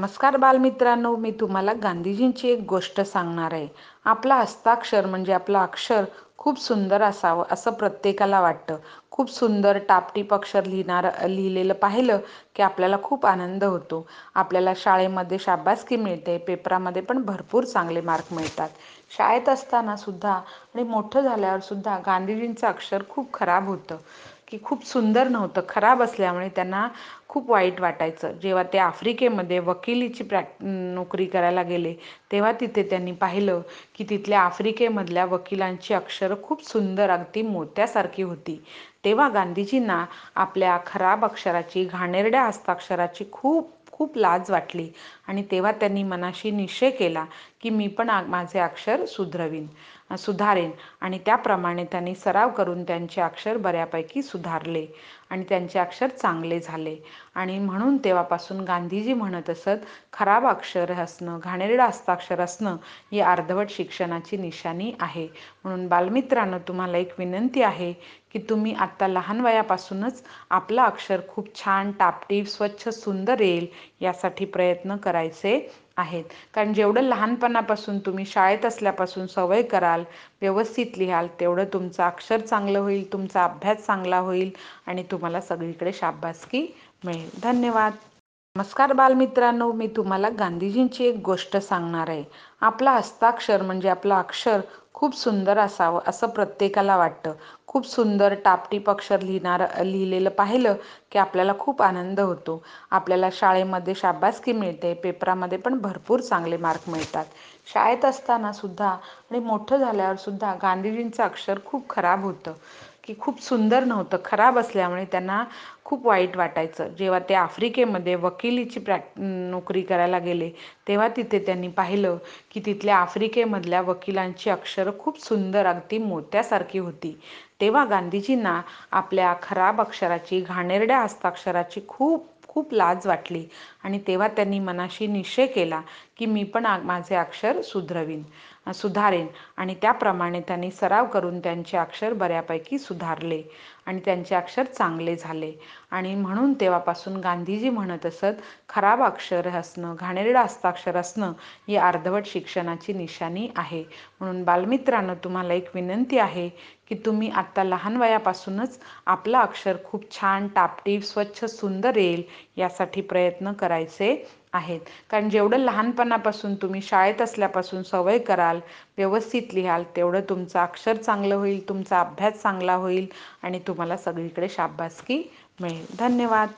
नमस्कार बालमित्रांनो मी तुम्हाला गांधीजींची एक गोष्ट सांगणार आहे. आपला हस्ताक्षर म्हणजे आपलं अक्षर खूप सुंदर असावं असं प्रत्येकाला वाटतं. खूप सुंदर टापटीप अक्षर लिहिणार लिहिलेलं पाहिलं की आपल्याला खूप आनंद होतो. आपल्याला शाळेमध्ये शाबासकी मिळते पेपरामध्ये पण भरपूर चांगले मार्क मिळतात. शाळेत असताना सुद्धा आणि मोठं झाल्यावर सुद्धा गांधीजींचं अक्षर खूप खराब होतं. की खूप सुंदर नव्हतं खराब असल्यामुळे त्यांना खूप वाईट वाटायचं. जेव्हा ते आफ्रिकेमध्ये वकिलीची प्रॅक् नोकरी करायला गेले तेव्हा तिथे त्यांनी पाहिलं की तिथल्या आफ्रिकेमधल्या वकिलांची अक्षरं खूप सुंदर अगदी मोत्यासारखी होती. तेव्हा गांधीजींना आपल्या खराब अक्षराची घाणेरड्या हस्ताक्षराची खूप खूप लाज वाटली. आणि तेव्हा त्यांनी मनाशी निश्चय केला की मी पण माझे अक्षर सुधरवीन सुधारेन. आणि त्याप्रमाणे त्यांनी सराव करून त्यांचे अक्षर बऱ्यापैकी सुधारले आणि त्यांचे अक्षर चांगले झाले. आणि म्हणून तेव्हापासून गांधीजी म्हणत असत खराब अक्षर असणं घाणेरडं हस्ताक्षर असणं ही अर्धवट शिक्षणाची निशाणी आहे. म्हणून बालमित्रांनो तुम्हाला एक विनंती आहे की तुम्ही आत्ता लहान वयापासूनच आपलं अक्षर खूप छान टापटीप स्वच्छ सुंदर येईल यासाठी प्रयत्न करायचे आहेत. कारण जेवढं लहानपणापासून तुम्ही शाळेत असल्यापासून सवय कराल व्यवस्थित लिहाल तेवढं तुमचं अक्षर चांगलं होईल तुमचा अभ्यास चांगला होईल आणि तुम्हाला सगळीकडे शाबासकी मिळेल. धन्यवाद. नमस्कार बालमित्रांनो मी तुम्हाला गांधीजींची एक गोष्ट सांगणार आहे. आपला हस्ताक्षर म्हणजे आपलं अक्षर खूप सुंदर असावं असं प्रत्येकाला वाटतं. खूप सुंदर टापटीप अक्षर लिहिणार लिहिलेलं पाहिलं की आपल्याला खूप आनंद होतो. आपल्याला शाळेमध्ये शाबासकी मिळते पेपरामध्ये पण भरपूर चांगले मार्क मिळतात. शाळेत असताना सुद्धा आणि मोठं झाल्यावर सुद्धा गांधीजींचं अक्षर खूप खराब होतं. की खूप सुंदर नव्हतं खराब असल्यामुळे त्यांना खूप वाईट वाटायचं. जेव्हा ते आफ्रिकेमध्ये वकिलीची प्रॅक नोकरी करायला गेले तेव्हा तिथे त्यांनी पाहिलं की तिथल्या आफ्रिकेमधल्या वकिलांची अक्षरं खूप सुंदर अगदी मोत्यासारखी होती. तेव्हा गांधीजींना आपल्या खराब अक्षराची घाणेरड्या हस्ताक्षराची खूप खूप लाज वाटली आणि तेव्हा त्यांनी मनाशी निश्चय केला की मी पण माझे अक्षर सुधरवीन सुधारेन. आणि त्याप्रमाणे त्यांनी सराव करून त्यांचे अक्षर बऱ्यापैकी सुधारले आणि त्यांचे अक्षर चांगले झाले. आणि म्हणून तेव्हापासून गांधीजी म्हणत असत खराब अक्षर असणं घाणेरडं हस्ताक्षर असणं ही अर्धवट शिक्षणाची निशाणी आहे. म्हणून बालमित्रांनो तुम्हाला एक विनंती आहे की तुम्ही आत्ता लहान वयापासूनच आपलं अक्षर खूप छान टापटीप स्वच्छ सुंदर येईल यासाठी प्रयत्न करायचे आहेत. कारण जेवढं लहानपणापासून तुम्ही शाळेत असल्यापासून सवय कराल व्यवस्थित लिहाल तेवढं तुमचं अक्षर चांगलं होईल तुमचा अभ्यास चांगला होईल आणि तुम्हाला सगळीकडे शाबासकी मिळेल. धन्यवाद.